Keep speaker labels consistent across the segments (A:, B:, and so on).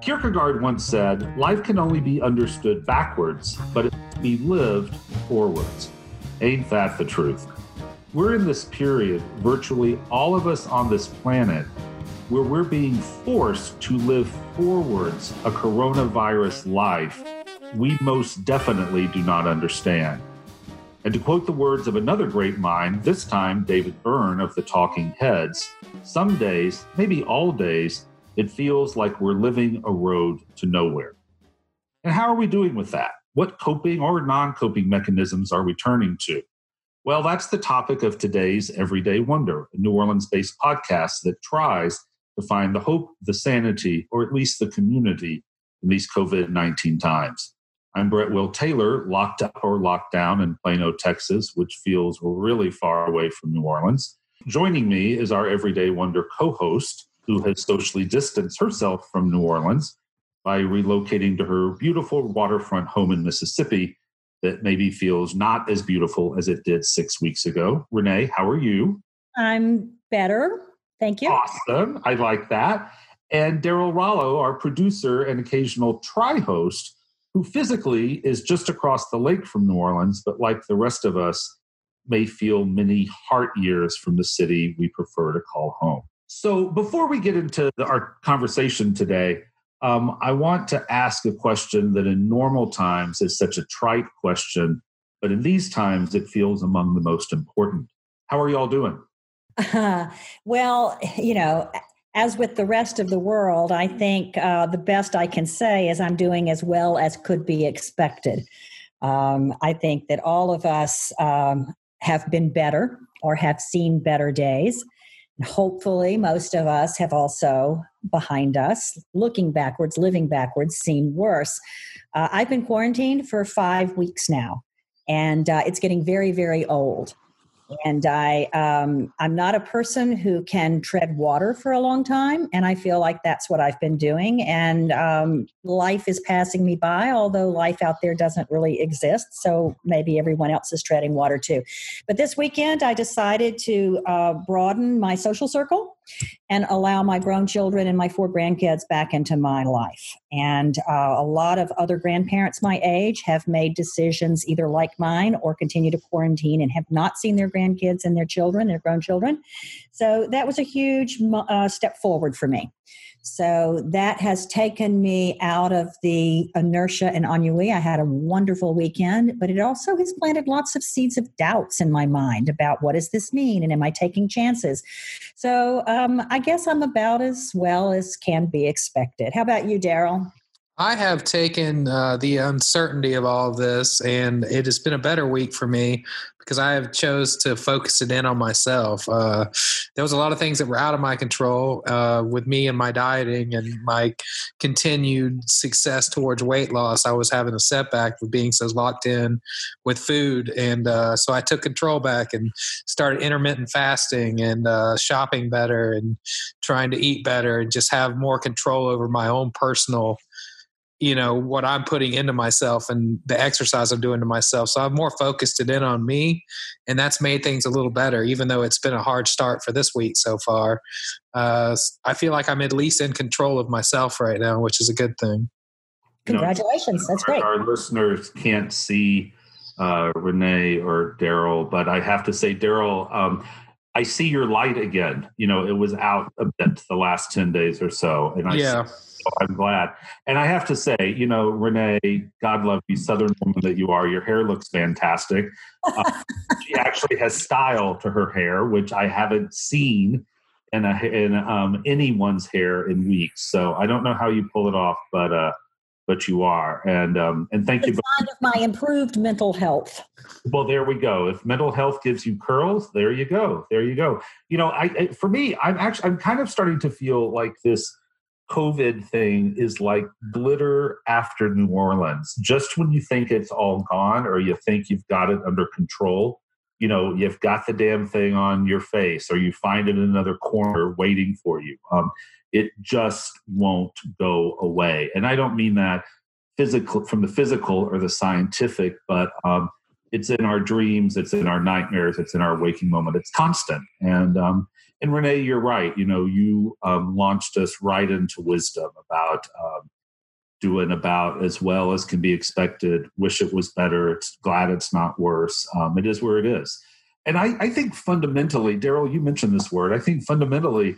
A: Kierkegaard once said, Life can only be understood backwards, but it can be lived forwards. Ain't that the truth? We're in this period, virtually all of us on this planet, where we're being forced to live forwards a coronavirus life we most definitely do not understand. And to quote the words of another great mind, this time David Byrne of the Talking Heads, some days, maybe all days, it feels like we're living a road to nowhere. And how are we doing with that? What coping or non coping mechanisms are we turning to? Well, that's the topic of today's Everyday Wonder, a New Orleans based podcast that tries to find the hope, the sanity, or at least the community in these COVID 19 times. I'm Brett Will Taylor, locked up or locked down in Plano, Texas, which feels really far away from New Orleans. Joining me is our Everyday Wonder co host, who has socially distanced herself from New Orleans by relocating to her beautiful waterfront home in Mississippi that maybe feels not as beautiful as it did six weeks ago. Renee, how are you?
B: I'm better. Thank you.
A: Awesome. I like that. And Daryl Rollo, our producer and occasional tri host, who physically is just across the lake from New Orleans, but like the rest of us, may feel many heart years from the city we prefer to call home. So, before we get into our conversation today, um, I want to ask a question that in normal times is such a trite question, but in these times it feels among the most important. How are you all doing?
B: Uh, well, you know, as with the rest of the world, I think uh, the best I can say is I'm doing as well as could be expected. Um, I think that all of us um, have been better or have seen better days hopefully most of us have also behind us looking backwards living backwards seen worse. Uh, i've been quarantined for five weeks now and uh, it's getting very very old and I um, I'm not a person who can tread water for a long time, and I feel like that's what I've been doing. And um, life is passing me by, although life out there doesn't really exist. So maybe everyone else is treading water too. But this weekend, I decided to uh, broaden my social circle and allow my grown children and my four grandkids back into my life. And uh, a lot of other grandparents my age have made decisions either like mine or continue to quarantine and have not seen their grandkids and their children, their grown children. So that was a huge uh, step forward for me. So that has taken me out of the inertia and ennui. I had a wonderful weekend, but it also has planted lots of seeds of doubts in my mind about what does this mean and am I taking chances? So um, I guess I'm about as well as can be expected. How about you, Daryl?
C: I have taken uh, the uncertainty of all of this, and it has been a better week for me because I have chose to focus it in on myself. Uh, there was a lot of things that were out of my control uh, with me and my dieting and my continued success towards weight loss. I was having a setback with being so locked in with food, and uh, so I took control back and started intermittent fasting and uh, shopping better and trying to eat better and just have more control over my own personal you know what i'm putting into myself and the exercise i'm doing to myself so i've more focused it in on me and that's made things a little better even though it's been a hard start for this week so far uh, i feel like i'm at least in control of myself right now which is a good thing
B: congratulations that's
A: our,
B: great
A: our listeners can't see uh, renee or daryl but i have to say daryl um, I see your light again. You know, it was out a bit the last 10 days or so. And I
C: yeah.
A: So I'm glad. And I have to say, you know, Renee, God love you, Southern woman that you are, your hair looks fantastic. Uh, she actually has style to her hair, which I haven't seen in, a, in um, anyone's hair in weeks. So I don't know how you pull it off, but uh, but you are. And um, and thank
B: it's
A: you.
B: Sign of my improved mental health.
A: Well, there we go. If mental health gives you curls, there you go. There you go. You know, I, I for me, I'm actually I'm kind of starting to feel like this COVID thing is like glitter after New Orleans. Just when you think it's all gone or you think you've got it under control, you know, you've got the damn thing on your face or you find it in another corner waiting for you. Um, it just won't go away. And I don't mean that physical from the physical or the scientific, but um, it's in our dreams, it's in our nightmares, it's in our waking moment. It's constant. And um, and Renee, you're right. You know, you um, launched us right into wisdom about um, doing about as well as can be expected. Wish it was better. It's glad it's not worse. Um, it is where it is. And I, I think fundamentally, Daryl, you mentioned this word. I think fundamentally,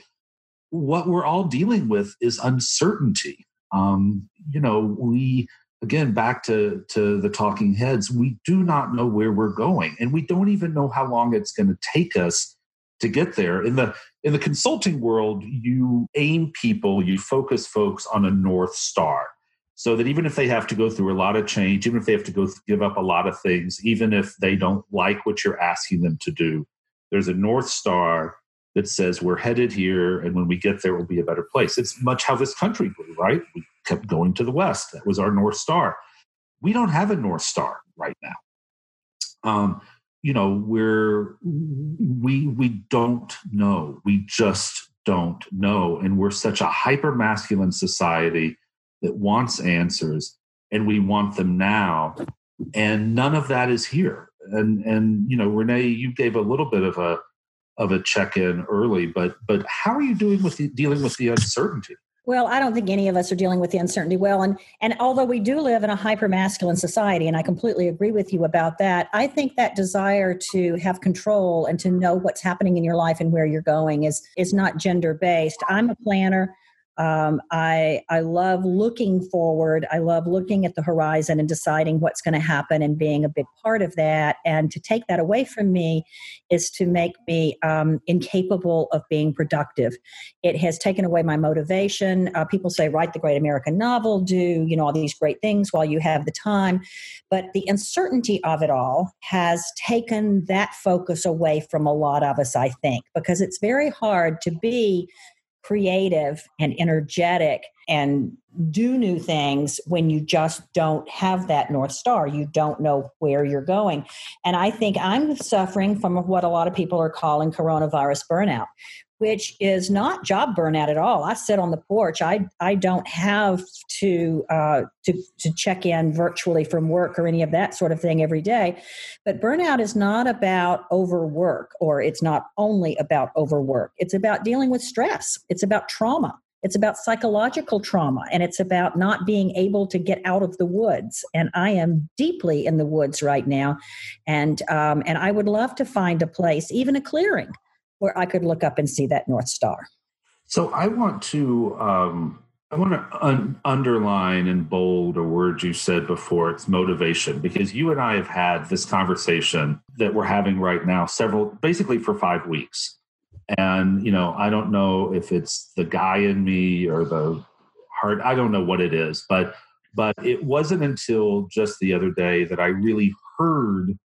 A: what we're all dealing with is uncertainty. Um, you know, we again back to to the talking heads. We do not know where we're going, and we don't even know how long it's going to take us to get there. In the in the consulting world, you aim people, you focus folks on a north star so that even if they have to go through a lot of change, even if they have to go give up a lot of things, even if they don't like what you're asking them to do, there's a North Star that says we're headed here, and when we get there, it will be a better place. It's much how this country grew, right? We kept going to the West. That was our North Star. We don't have a North Star right now. Um, you know, we're we we don't know. We just don't know, and we're such a hyper masculine society that wants answers and we want them now. And none of that is here. And and you know renee you gave a little bit of a of a check-in early but but how are you doing with the, dealing with the uncertainty
B: well i don't think any of us are dealing with the uncertainty well and and although we do live in a hyper masculine society and i completely agree with you about that i think that desire to have control and to know what's happening in your life and where you're going is is not gender based i'm a planner um, I I love looking forward. I love looking at the horizon and deciding what's going to happen and being a big part of that. And to take that away from me is to make me um, incapable of being productive. It has taken away my motivation. Uh, people say write the great American novel, do you know all these great things while you have the time, but the uncertainty of it all has taken that focus away from a lot of us. I think because it's very hard to be creative and energetic and do new things when you just don't have that north star. You don't know where you're going. And i think i'm suffering from what a lot of people are calling coronavirus burnout which is not job burnout at all. I sit on the porch. I I don't have to uh, to to check in virtually from work or any of that sort of thing every day. But burnout is not about overwork, or it's not only about overwork. It's about dealing with stress. It's about trauma. It's about psychological trauma, and it's about not being able to get out of the woods. And I am deeply in the woods right now, and um, and I would love to find a place, even a clearing where I could look up and see that North Star.
A: So I want to um, I want to un- underline and bold a word you said before. It's motivation because you and I have had this conversation that we're having right now several basically for five weeks, and you know I don't know if it's the guy in me or the heart. I don't know what it is, but but it wasn't until just the other day that I really heard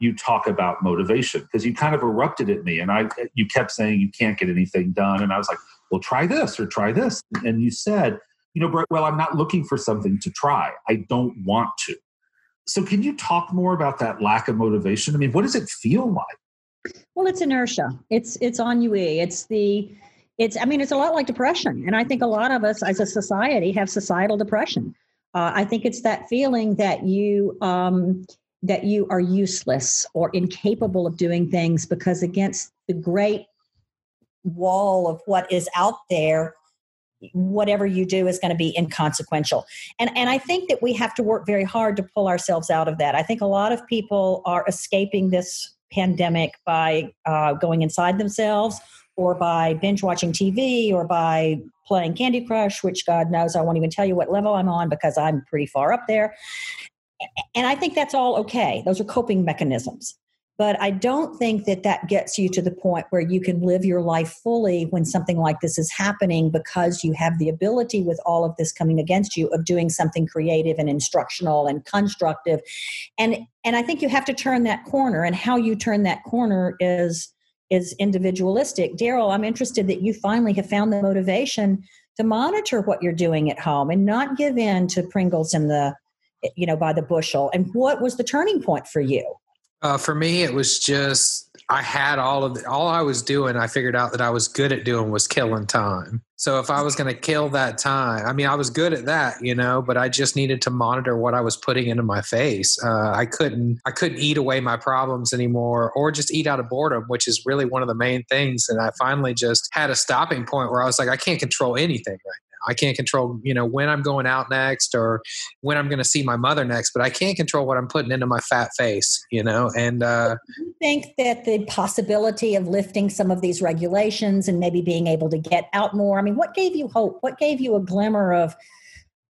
A: you talk about motivation because you kind of erupted at me and I you kept saying you can't get anything done and I was like, well, try this or try this, and you said, you know, well, I'm not looking for something to try. I don't want to. So, can you talk more about that lack of motivation? I mean, what does it feel like?
B: Well, it's inertia. It's it's ennui. It's the it's i mean it's a lot like depression and i think a lot of us as a society have societal depression uh, i think it's that feeling that you um, that you are useless or incapable of doing things because against the great wall of what is out there whatever you do is going to be inconsequential. And and i think that we have to work very hard to pull ourselves out of that. I think a lot of people are escaping this pandemic by uh, going inside themselves or by binge watching tv or by playing candy crush which god knows i won't even tell you what level i'm on because i'm pretty far up there and I think that's all okay. Those are coping mechanisms. But I don't think that that gets you to the point where you can live your life fully when something like this is happening because you have the ability, with all of this coming against you, of doing something creative and instructional and constructive. And, and I think you have to turn that corner, and how you turn that corner is, is individualistic. Daryl, I'm interested that you finally have found the motivation to monitor what you're doing at home and not give in to Pringles and the you know by the bushel and what was the turning point for you
C: uh, for me it was just I had all of the, all I was doing. I figured out that I was good at doing was killing time. So if I was going to kill that time, I mean, I was good at that, you know, but I just needed to monitor what I was putting into my face. Uh, I couldn't, I couldn't eat away my problems anymore, or just eat out of boredom, which is really one of the main things. And I finally just had a stopping point where I was like, I can't control anything right I can't control, you know, when I'm going out next or when I'm going to see my mother next, but I can't control what I'm putting into my fat face, you know. And uh,
B: you think that the possibility of lifting some of these regulations and maybe being able to get out more. I mean, what gave you hope? What gave you a glimmer of?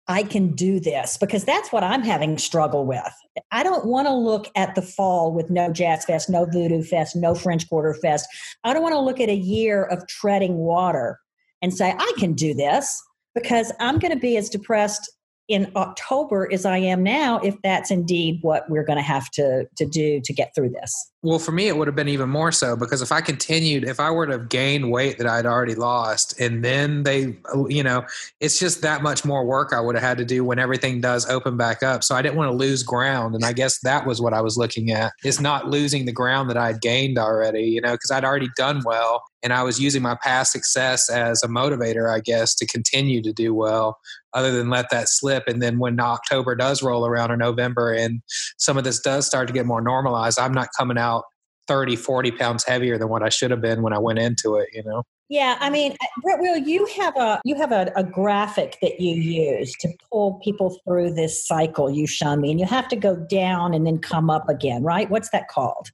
B: I can do this because that's what I'm having struggle with. I don't want to look at the fall with no Jazz Fest, no Voodoo Fest, no French Quarter Fest. I don't want to look at a year of treading water and say, I can do this because I'm going to be as depressed in October as I am now if that's indeed what we're going to have to to do to get through this.
C: Well, for me, it would have been even more so because if I continued, if I were to gained weight that I'd already lost, and then they, you know, it's just that much more work I would have had to do when everything does open back up. So I didn't want to lose ground. And I guess that was what I was looking at is not losing the ground that I had gained already, you know, because I'd already done well. And I was using my past success as a motivator, I guess, to continue to do well, other than let that slip. And then when October does roll around or November and some of this does start to get more normalized, I'm not coming out 30, 40 pounds heavier than what I should have been when I went into it, you know?
B: Yeah, I mean, Brett Will, you have a you have a, a, graphic that you use to pull people through this cycle you shown me, and you have to go down and then come up again, right? What's that called?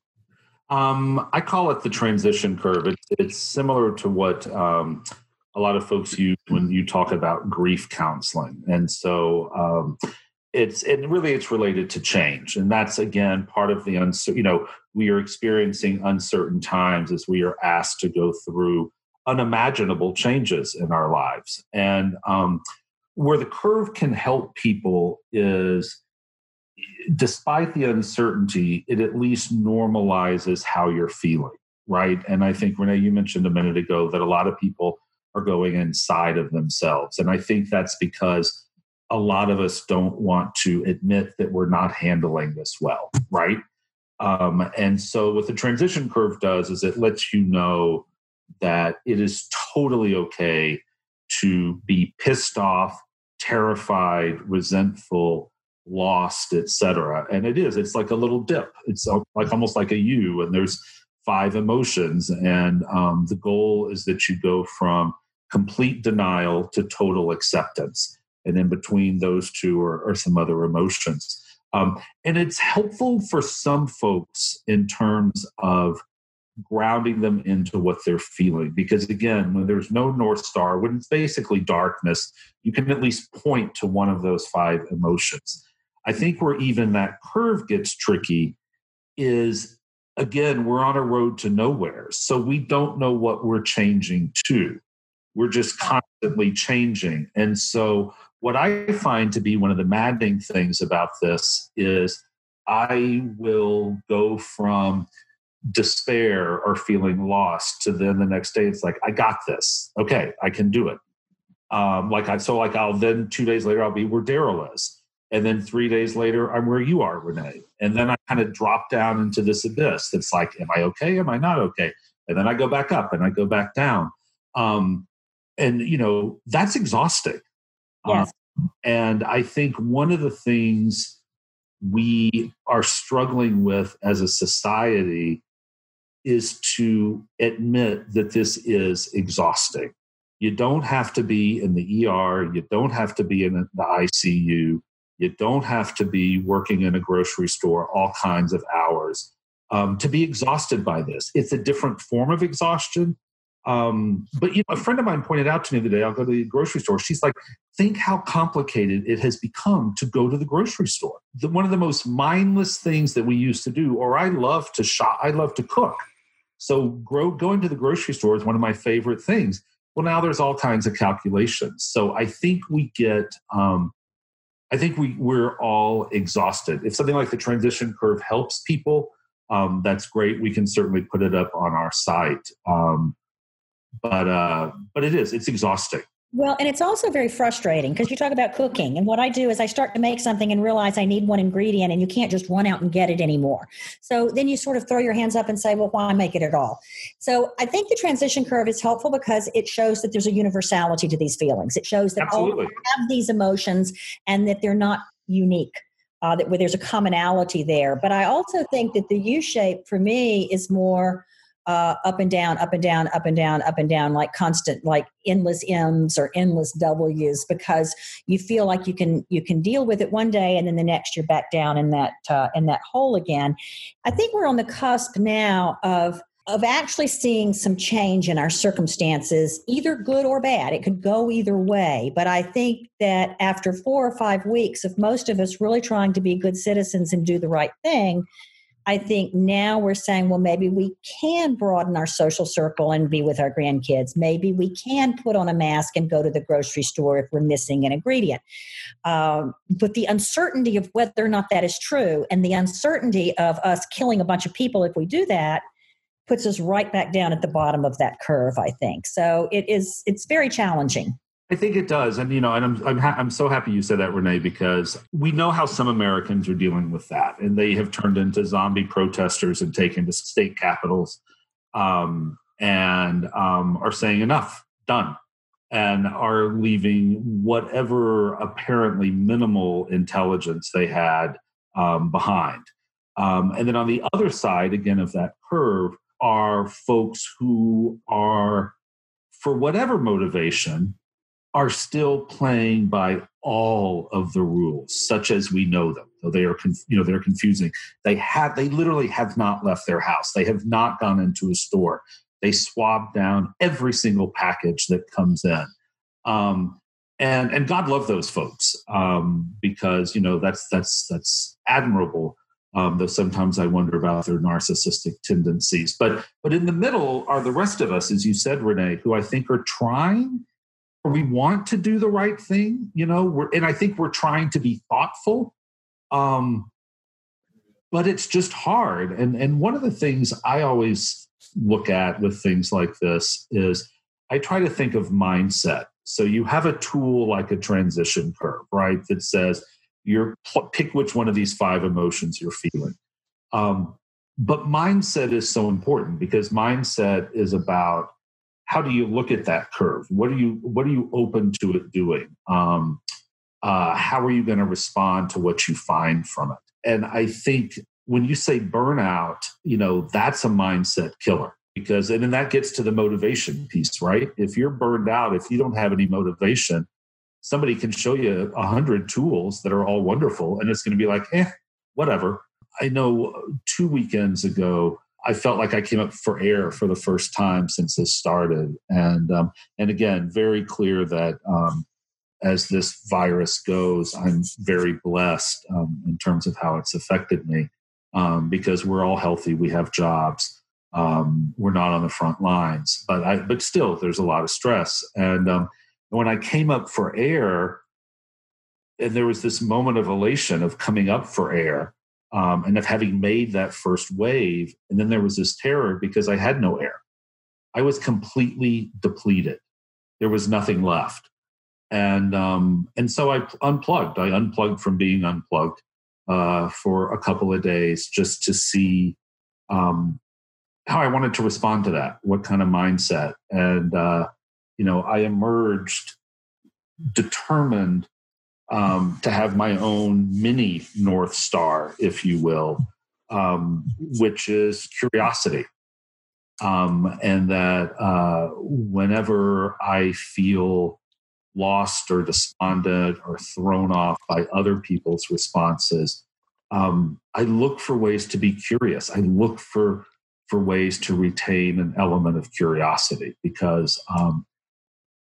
A: Um, I call it the transition curve. It's, it's similar to what um, a lot of folks use when you talk about grief counseling, and so um, it's and really it's related to change. And that's again part of the uncertain you know we are experiencing uncertain times as we are asked to go through unimaginable changes in our lives. And um, where the curve can help people is despite the uncertainty it at least normalizes how you're feeling right and i think renee you mentioned a minute ago that a lot of people are going inside of themselves and i think that's because a lot of us don't want to admit that we're not handling this well, right? Um, and so, what the transition curve does is it lets you know that it is totally okay to be pissed off, terrified, resentful, lost, etc. And it is. It's like a little dip. It's like almost like a U, and there's five emotions. And um, the goal is that you go from complete denial to total acceptance and in between those two are, are some other emotions. Um, and it's helpful for some folks in terms of grounding them into what they're feeling. Because again, when there's no North Star, when it's basically darkness, you can at least point to one of those five emotions. I think where even that curve gets tricky is again, we're on a road to nowhere. So we don't know what we're changing to. We're just constantly changing. And so what I find to be one of the maddening things about this is I will go from despair or feeling lost to then the next day it's like I got this. Okay, I can do it. Um, like I so like I'll then two days later I'll be where Daryl is, and then three days later I'm where you are, Renee, and then I kind of drop down into this abyss. That's like, am I okay? Am I not okay? And then I go back up and I go back down. Um, and you know that's exhausting
B: Yes.
A: Um, and I think one of the things we are struggling with as a society is to admit that this is exhausting. You don't have to be in the ER, you don't have to be in the ICU, you don't have to be working in a grocery store all kinds of hours um, to be exhausted by this. It's a different form of exhaustion, um, but you know, a friend of mine pointed out to me the other day I'll go to the grocery store. She's like, think how complicated it has become to go to the grocery store. The, one of the most mindless things that we used to do, or I love to shop, I love to cook. So grow, going to the grocery store is one of my favorite things. Well, now there's all kinds of calculations. So I think we get, um, I think we we're all exhausted. If something like the transition curve helps people, um, that's great. We can certainly put it up on our site. Um, but uh, but it is it's exhausting
B: Well, and it's also very frustrating because you talk about cooking. And what I do is I start to make something and realize I need one ingredient and you can't just run out and get it anymore. So then you sort of throw your hands up and say, well, why make it at all? So I think the transition curve is helpful because it shows that there's a universality to these feelings. It shows that all have these emotions and that they're not unique. Uh, that where there's a commonality there. But I also think that the U shape for me is more uh, up and down, up and down, up and down, up and down, like constant, like endless M's or endless W's, because you feel like you can you can deal with it one day, and then the next you're back down in that uh, in that hole again. I think we're on the cusp now of of actually seeing some change in our circumstances, either good or bad. It could go either way. But I think that after four or five weeks of most of us really trying to be good citizens and do the right thing, I think now we're saying, well, maybe we can broaden our social circle and be with our grandkids. Maybe we can put on a mask and go to the grocery store if we're missing an ingredient. Um, but the uncertainty of whether or not that is true and the uncertainty of us killing a bunch of people if we do that puts us right back down at the bottom of that curve, I think. So it is, it's very challenging.
A: I think it does, and you know, and I'm I'm, ha- I'm so happy you said that, Renee, because we know how some Americans are dealing with that, and they have turned into zombie protesters and taken to state capitals, um, and um, are saying enough, done, and are leaving whatever apparently minimal intelligence they had um, behind. Um, and then on the other side, again, of that curve, are folks who are, for whatever motivation, are still playing by all of the rules, such as we know them. Though they are, you know, they're confusing. They have, they literally have not left their house. They have not gone into a store. They swab down every single package that comes in, um, and and God love those folks um, because you know that's that's that's admirable. Um, though sometimes I wonder about their narcissistic tendencies. But but in the middle are the rest of us, as you said, Renee, who I think are trying we want to do the right thing you know we're, and i think we're trying to be thoughtful um, but it's just hard. And and one of the things i always look at with things like this is i try to think of mindset. So you have a tool like a transition curve right? That says you're pick which one of these five emotions you're feeling. Um, but mindset is so important because mindset is about how do you look at that curve? What are you what are you open to it doing? Um, uh, how are you going to respond to what you find from it? And I think when you say burnout, you know that's a mindset killer because and then that gets to the motivation piece, right? If you're burned out, if you don't have any motivation, somebody can show you a hundred tools that are all wonderful, and it's going to be like, eh, whatever. I know two weekends ago, I felt like I came up for air for the first time since this started, and um, and again, very clear that um, as this virus goes, I'm very blessed um, in terms of how it's affected me um, because we're all healthy, we have jobs, um, we're not on the front lines, but I but still, there's a lot of stress, and um, when I came up for air, and there was this moment of elation of coming up for air um, and of having made that first wave. And then there was this terror because I had no air. I was completely depleted. There was nothing left. And um, and so I unplugged. I unplugged from being unplugged uh, for a couple of days just to see um, how I wanted to respond to that, what kind of mindset. And uh, you know, I emerged determined um, to have my own mini North Star, if you will, um, which is curiosity. Um, and that uh, whenever I feel lost or despondent or thrown off by other people's responses, um, I look for ways to be curious. I look for for ways to retain an element of curiosity because um,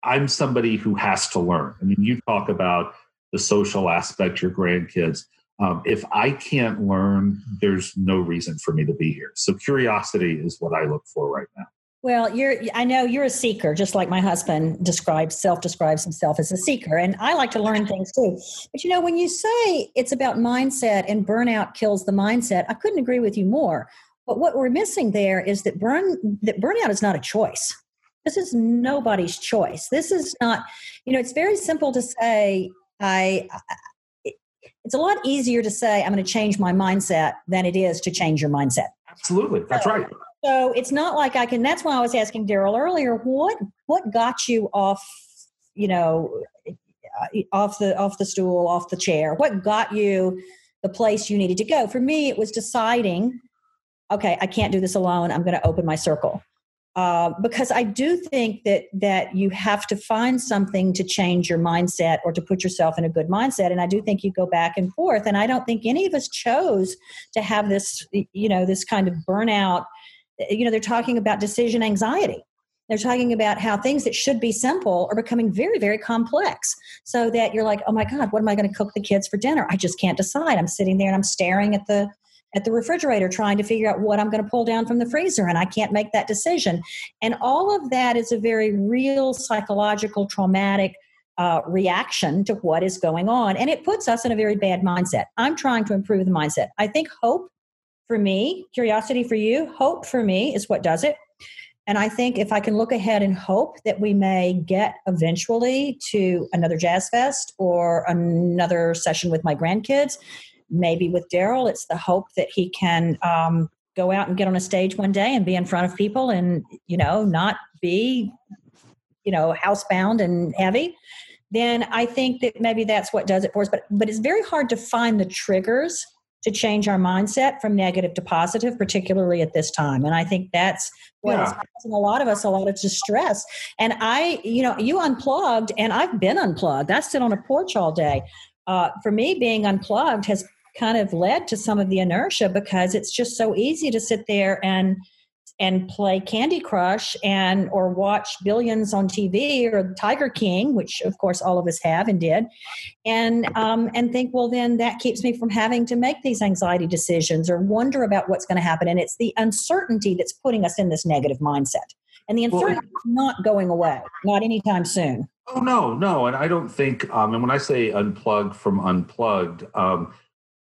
A: I'm somebody who has to learn. I mean, you talk about the social aspect, your grandkids. Um, if I can't learn, there's no reason for me to be here. So curiosity is what I look for right now.
B: Well, you're I know you're a seeker, just like my husband describes self-describes himself as a seeker. And I like to learn things too. But you know, when you say it's about mindset and burnout kills the mindset, I couldn't agree with you more. But what we're missing there is that burn that burnout is not a choice. This is nobody's choice. This is not, you know, it's very simple to say, I, it's a lot easier to say, I'm going to change my mindset than it is to change your mindset.
A: Absolutely. That's
B: so,
A: right.
B: So it's not like I can, that's why I was asking Daryl earlier, what, what got you off, you know, eh, eh, off the, off the stool, off the chair? What got you the place you needed to go? For me, it was deciding, okay, I can't do this alone. I'm going to open my circle. Uh, because I do think that that you have to find something to change your mindset or to put yourself in a good mindset. And I do think you go back and forth. And I don't think any of us chose to have this, you know, this kind of burnout. You know, they're talking about decision anxiety. They're talking about how things that should be simple are becoming very, very complex. So that you're like, oh my God, what am I going to cook the kids for dinner? I just can't decide. I'm sitting there and I'm staring at the at the refrigerator trying to figure out what I'm going to pull down from the freezer and I can't make that decision. And all of that is a very real psychological traumatic uh, reaction to what is going on. And it puts us in a very bad mindset. I'm trying to improve the mindset. I think hope for me, curiosity for you, hope for me is what does it. And I think if I can look ahead and hope that we may get eventually to another jazz fest or another session with my grandkids, maybe with Daryl, it's the hope that he can um, go out and get on a stage one day and be in front of people and, you know, not be, you know, housebound and heavy. Then I think that maybe that's what does it for us. But but it's very hard to find the triggers to change our mindset from negative to positive, particularly at this time. And I think that's what yeah. is causing a lot of us a lot of distress. And I, you know, you unplugged, and I've been unplugged. I sit on a porch all day. Uh, for me, being unplugged has kind of led to some of the inertia because it's just so easy to sit there and and play Candy Crush and or watch Billions on TV or Tiger King, which of course all of us have and did, and um, and think, well, then that keeps me from having to make these anxiety decisions or wonder about what's going to happen. And it's the uncertainty that's putting us in this negative mindset, and the uncertainty well, is not going away, not anytime soon.
A: Oh no, no, and I don't think. Um, and when I say unplugged from unplugged, um,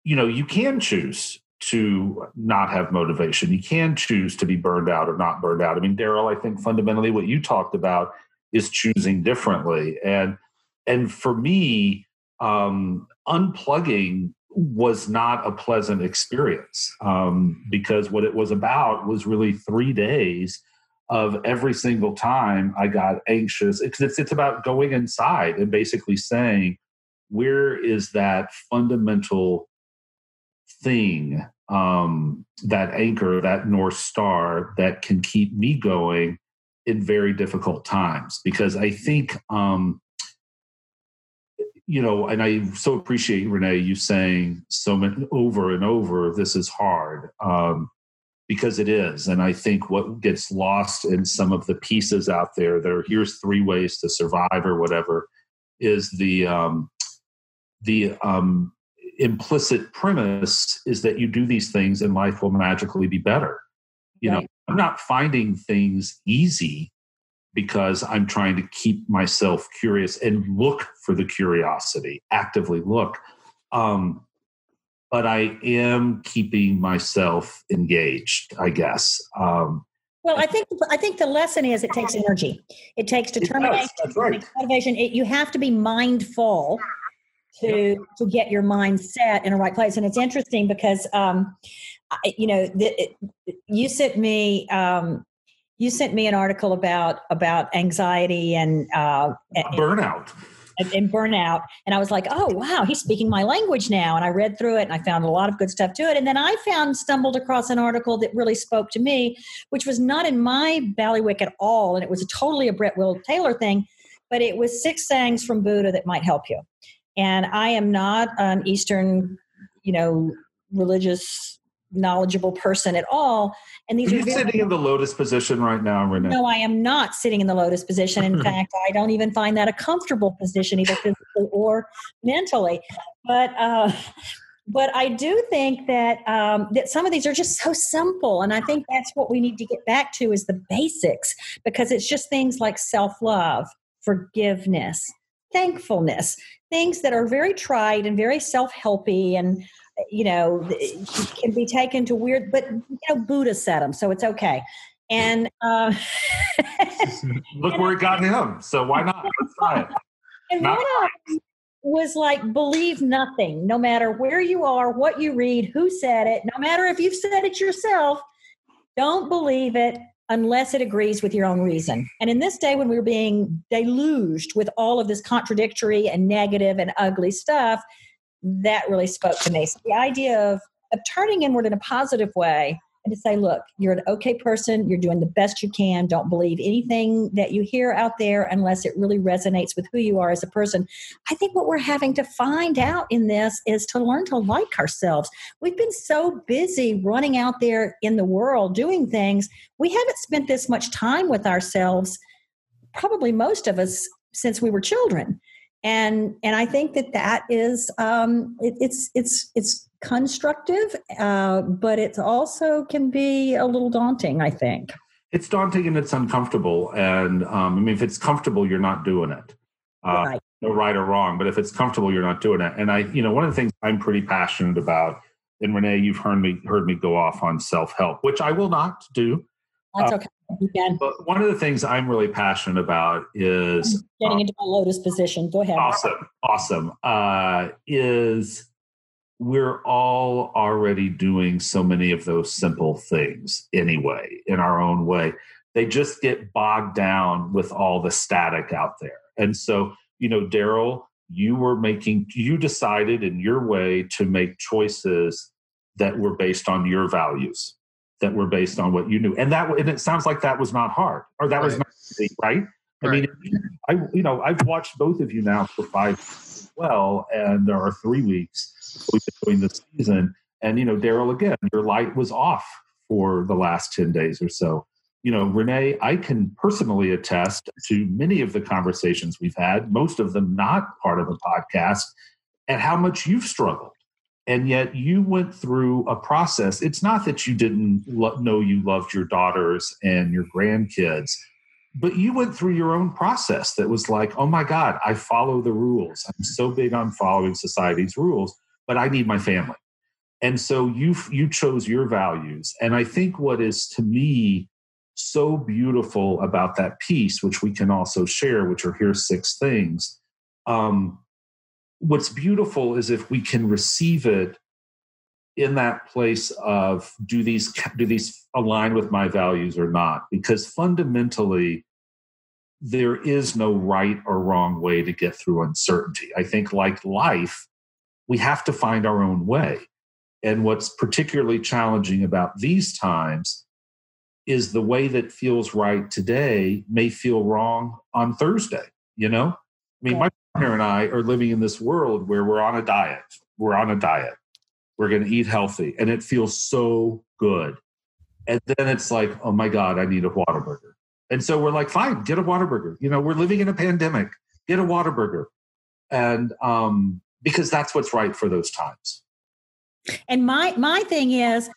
A: you know, you can choose to not have motivation. You can choose to be burned out or not burned out. I mean, Daryl, I think fundamentally what you talked about is choosing differently. And and for me, um, unplugging was not a pleasant experience um, because what it was about was really three days of every single time I got anxious. It's, it's, it's about going inside and basically saying, where is that fundamental thing, um, that anchor, that North Star that can keep me going in very difficult times. Because I think, um, you know, and I so appreciate Renee you saying so many over and over, this is hard. Um, because it is. And I think what gets lost in some of the pieces out there, there here's three ways to survive or whatever, is the um, the um, implicit premise is that you do these things and life will magically be better. You right. know, I'm not finding things easy because I'm trying to keep myself curious and look for the curiosity, actively look. Um, but I am keeping myself engaged, I guess. Um,
B: well, I think I think the lesson is it takes energy. It takes determination, it right. motivation. It, you have to be mindful to yep. to get your mind set in a right place. And it's interesting because um, I, you know the, it, you sent me um, you sent me an article about about anxiety and uh,
A: burnout.
B: And, and burnout, and I was like, "Oh wow, he's speaking my language now." And I read through it, and I found a lot of good stuff to it. And then I found stumbled across an article that really spoke to me, which was not in my ballywick at all, and it was a totally a Brett Will Taylor thing, but it was six sayings from Buddha that might help you. And I am not an Eastern, you know, religious knowledgeable person at all. And these
A: are, are you sitting in the lotus position right now, Renee?
B: No, I am not sitting in the lotus position. In fact, I don't even find that a comfortable position, either physically or mentally. But uh, but I do think that um, that some of these are just so simple, and I think that's what we need to get back to is the basics because it's just things like self love, forgiveness, thankfulness, things that are very tried and very self-helpy and you know can be taken to weird but you know buddha said them so it's okay And uh,
A: look where it got him. So why not? Let's try it.
B: And not one was like believe nothing, no matter where you are, what you read, who said it, no matter if you've said it yourself. Don't believe it unless it agrees with your own reason. And in this day when we're being deluged with all of this contradictory and negative and ugly stuff, that really spoke to me. So the idea of, of turning inward in a positive way and to say, look, you're an okay person, you're doing the best you can, don't believe anything that you hear out there unless it really resonates with who you are as a person. I think what we're having to find out in this is to learn to like ourselves. We've been so busy running out there in the world doing things, we haven't spent this much time with ourselves, probably most of us, since we were children and and I think that that is um, it, it's it's it's constructive, uh, but it also can be a little daunting. I think
A: it's daunting and it's uncomfortable. And um, I mean, if it's comfortable, you're not doing it. Uh, right. No right or wrong, but if it's comfortable, you're not doing it. And I, you know, one of the things I'm pretty passionate about, and Renee, you've heard me heard me go off on self help, which I will not do.
B: That's uh, okay. Can.
A: But one of the things I'm really passionate about is
B: I'm getting um, into my lotus position. Go ahead.
A: Awesome, awesome. Uh, is we're all already doing so many of those simple things anyway in our own way. They just get bogged down with all the static out there. And so, you know, Daryl, you were making, you decided in your way to make choices that were based on your values that were based on what you knew. And that and it sounds like that was not hard or that right. was not easy, right? I right. mean, I you know I've watched both of you now for five well, and there are three weeks between the season. And you know, Daryl, again, your light was off for the last ten days or so. You know, Renee, I can personally attest to many of the conversations we've had, most of them not part of a podcast, and how much you've struggled and yet you went through a process. It's not that you didn't lo- know you loved your daughters and your grandkids but you went through your own process that was like oh my god i follow the rules. I'm so big on following society's rules but i need my family. And so you you chose your values. And i think what is to me so beautiful about that piece which we can also share which are here six things um, what's beautiful is if we can receive it in that place of do these do these align with my values or not? Because fundamentally there is no right or wrong way to get through uncertainty. I think like life we have to find our own way. And what's particularly challenging about these times is the way that feels right today may feel wrong on thursday you know? I mean my partner and I are living in this world where we're on a diet. We're on a diet. We're going to eat healthy, and it feels so good. And then it's like, oh my God, I need a Whataburger. And so we're like, fine, get a Whataburger. You know, we're living in a pandemic. Get a Whataburger. And um, because that's what's right for those times.
B: And my my thing is,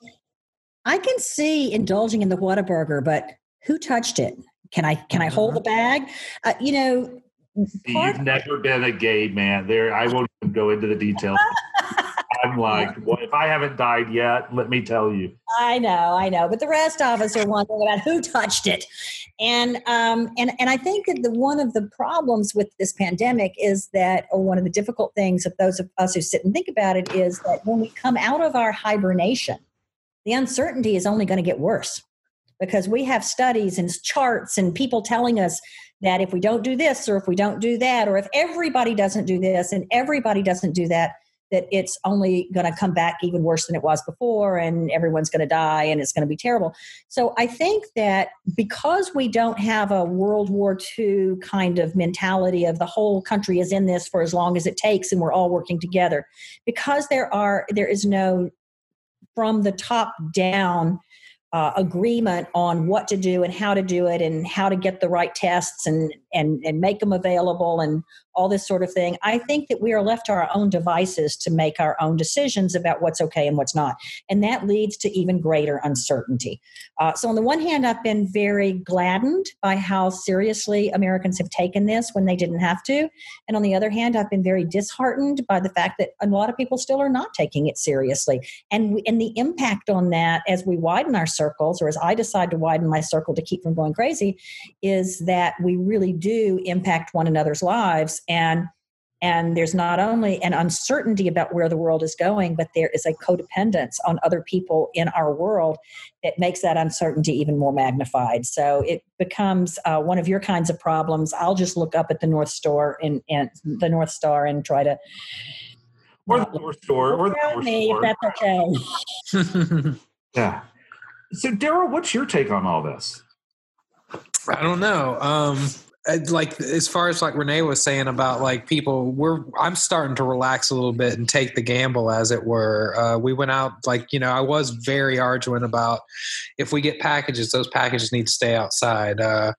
B: I can see indulging in the Whataburger, but who touched it? Can I can I hold uh-huh. the bag? Uh, you know,
A: You've never been a gay man. There, I won't even go into the details. I'm like, well, if I haven't died yet, let me tell you.
B: I know, I know, but the rest of us are wondering about who touched it, and um, and and I think that the one of the problems with this pandemic is that, or one of the difficult things of those of us who sit and think about it is that when we come out of our hibernation, the uncertainty is only going to get worse because we have studies and charts and people telling us that if we don't do this or if we don't do that or if everybody doesn't do this and everybody doesn't do that that it's only going to come back even worse than it was before and everyone's going to die and it's going to be terrible. So i think that because we don't have a world war ii kind of mentality of the whole country is in this for as long as it takes and we're all working together because there are there is no from the top down uh, agreement on what to do and how to do it and how to get the right tests and and and make them available and all this sort of thing. I think that we are left to our own devices to make our own decisions about what's okay and what's not. And that leads to even greater uncertainty. Uh, so, on the one hand, I've been very gladdened by how seriously Americans have taken this when they didn't have to. And on the other hand, I've been very disheartened by the fact that a lot of people still are not taking it seriously. And, and the impact on that as we widen our circles, or as I decide to widen my circle to keep from going crazy, is that we really do impact one another's lives. And and there's not only an uncertainty about where the world is going, but there is a codependence on other people in our world that makes that uncertainty even more magnified. So it becomes uh, one of your kinds of problems. I'll just look up at the North Star and, and the North Star and try to.
A: Or the North Star, or the North
B: me
A: Star.
B: that's okay.
A: yeah. So, Daryl, what's your take on all this?
C: I don't know. Um, like as far as like Renee was saying about like people, we're I'm starting to relax a little bit and take the gamble, as it were. Uh, we went out like you know I was very arduous about if we get packages, those packages need to stay outside. Uh,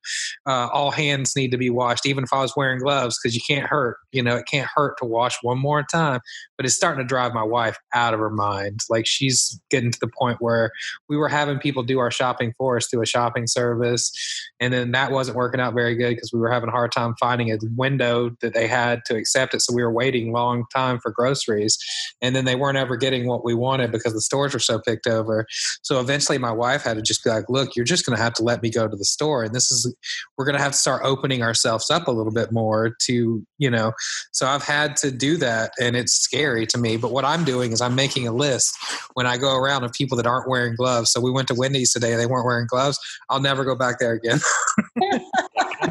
C: uh, all hands need to be washed, even if I was wearing gloves, because you can't hurt. You know, it can't hurt to wash one more time. But it's starting to drive my wife out of her mind. Like she's getting to the point where we were having people do our shopping for us through a shopping service, and then that wasn't working out very good because we were having a hard time finding a window that they had to accept it. So we were waiting long time for groceries, and then they weren't ever getting what we wanted because the stores were so picked over. So eventually, my wife had to just be like, "Look, you're just going to have to let me go to the store, and this is we're going to have to start opening ourselves up a little bit more to you know." So I've had to do that, and it's scary to me. But what I'm doing is I'm making a list when I go around of people that aren't wearing gloves. So we went to Wendy's today; they weren't wearing gloves. I'll never go back there again.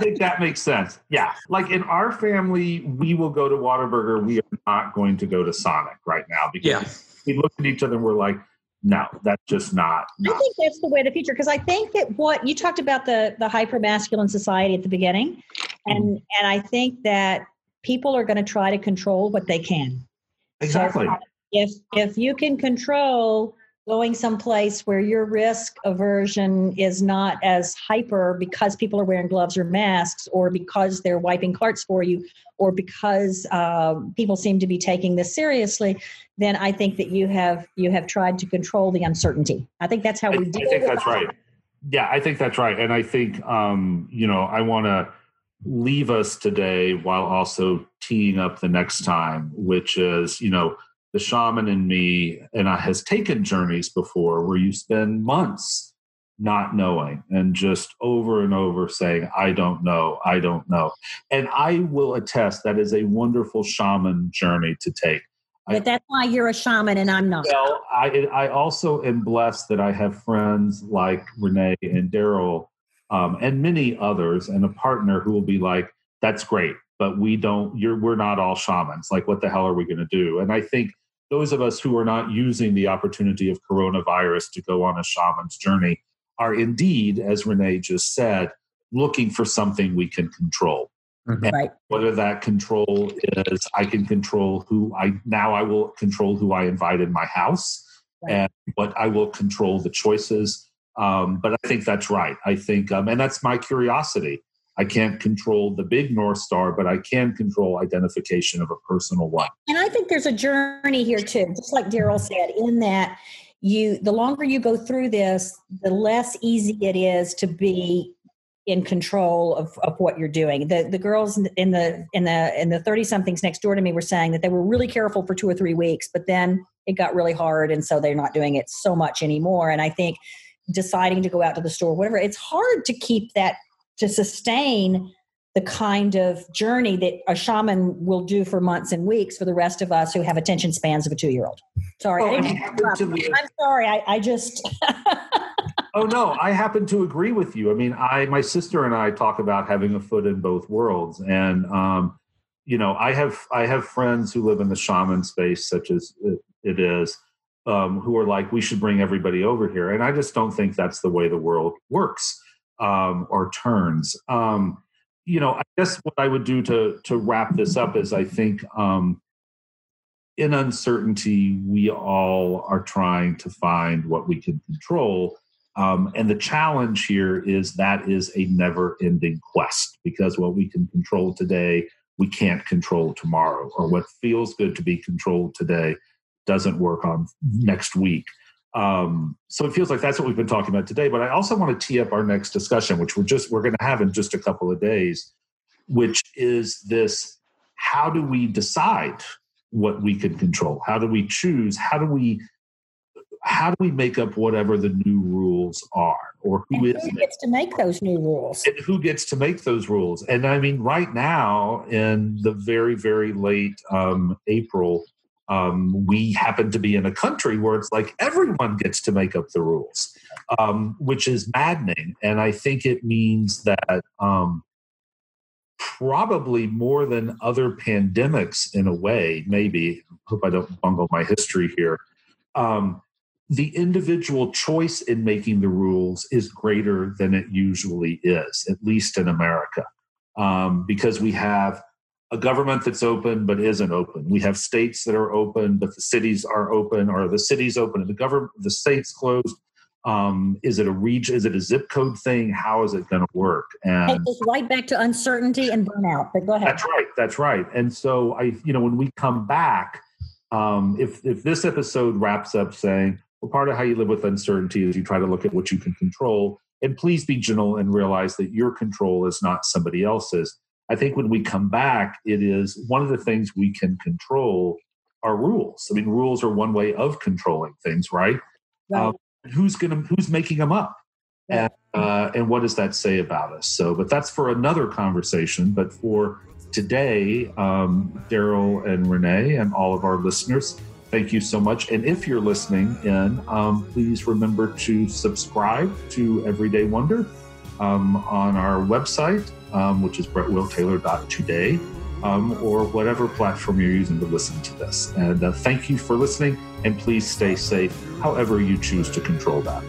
A: I think that makes sense. Yeah. Like in our family, we will go to Whataburger. We are not going to go to Sonic right now because
C: Yeah.
A: we look at each other and we're like, no, that's just not.
B: I think that's the way of the future because I think that what you talked about the the hyper masculine society at the beginning, and mm-hmm. and I think that people are going to try to control what they can.
A: Exactly.
B: If if you can control going someplace where your risk aversion is not as hyper because people are wearing gloves or masks, or because they're wiping carts for you, or because uh, people seem to be taking this seriously, then I think that you have you have tried to control the uncertainty. I think that's how we
A: I think that's right. Yeah, I think that's right. And I think, um, you know, I want to leave us today while also teeing up the next time, which is, you know, the shaman in me and I has taken journeys before where you spend months not knowing and just over and over saying, I don't know, I don't know. And I will attest that is a wonderful shaman journey to take.
B: But that's why you're a shaman and I'm not.
A: Well, I I also am blessed that I have friends like Renee and Daryl, um, and many others, and a partner who will be like, "That's great, but we don't. You're we're not all shamans. Like, what the hell are we going to do?" And I think those of us who are not using the opportunity of coronavirus to go on a shaman's journey are indeed, as Renee just said, looking for something we can control
B: Right.
A: whether that control is I can control who I now I will control who I invite in my house
B: Right.
A: and what I will control the choices. Um, but I think that's right. I think, um, and that's my curiosity. I can't control the big North Star, but I can control identification of a personal one.
B: And I think there's a journey here too, just like Daryl said, in that you the longer you go through this, the less easy it is to be in control of, of what you're doing. The the girls in the in the in the 30 somethings next door to me were saying that they were really careful for two or three weeks, but then it got really hard and so they're not doing it so much anymore. And I think deciding to go out to the store, whatever, it's hard to keep that to sustain the kind of journey that a shaman will do for months and weeks for the rest of us who have attention spans of a two-year-old. Sorry,
A: Oh,
B: I didn't
A: I to
B: I'm sorry. I, I just
A: Oh no, I happen to agree with you. I mean, I my sister and I talk about having a foot in both worlds, and um, you know, I have I have friends who live in the shaman space, such as it, it is, um, who are like, we should bring everybody over here, and I just don't think that's the way the world works um, or turns. Um, you know, I guess what I would do to to wrap this up is I think. Um, in uncertainty, we all are trying to find what we can control. Um, and the challenge here is that is a never ending quest because what we can control today we can't control tomorrow, or what feels good to be controlled today doesn't work on next week. Um, so it feels like that's what we've been talking about today. But I also want to tee up our next discussion, which we're just we're going to have in just a couple of days, which is this: how do we decide what we can control? How do we choose? How do we how do we make up whatever the new rules are or
B: who, who gets to make those new rules
A: and who gets to make those rules and i mean right now in the very very late um, april um, we happen to be in a country where it's like everyone gets to make up the rules, um, which is maddening. And I think it means that um, probably more than other pandemics, in a way, maybe, hope I don't bungle my history here, um, the individual choice in making the rules is greater than it usually is, at least in America, um, because we have a government that's open but isn't open. We have states that are open, but the cities are open, or the cities open and the government, the states closed. Um, is it a region? Is it a zip code thing? How is it going to work?
B: And it's right back to uncertainty and burnout. But go ahead.
A: That's right. That's right. And so I, you know, when we come back, um, if if this episode wraps up saying, well, part of how you live with uncertainty is you try to look at what you can control, and please be gentle and realize that your control is not somebody else's I think when we come back, it is one of the things we can control are rules. I mean, rules are one way of controlling things, right? right. Um, who's going to who's making them up, and uh, and what does that say about us? So, but that's for another conversation. But for today, um, Daryl and Renee and all of our listeners, thank you so much. And if you're listening in, um, please remember to subscribe to Everyday Wonder um, on our website um, which is brettwilltaylor.today, um, or whatever platform you're using to listen to this. And uh, thank you for listening, and please stay safe however you choose to control that.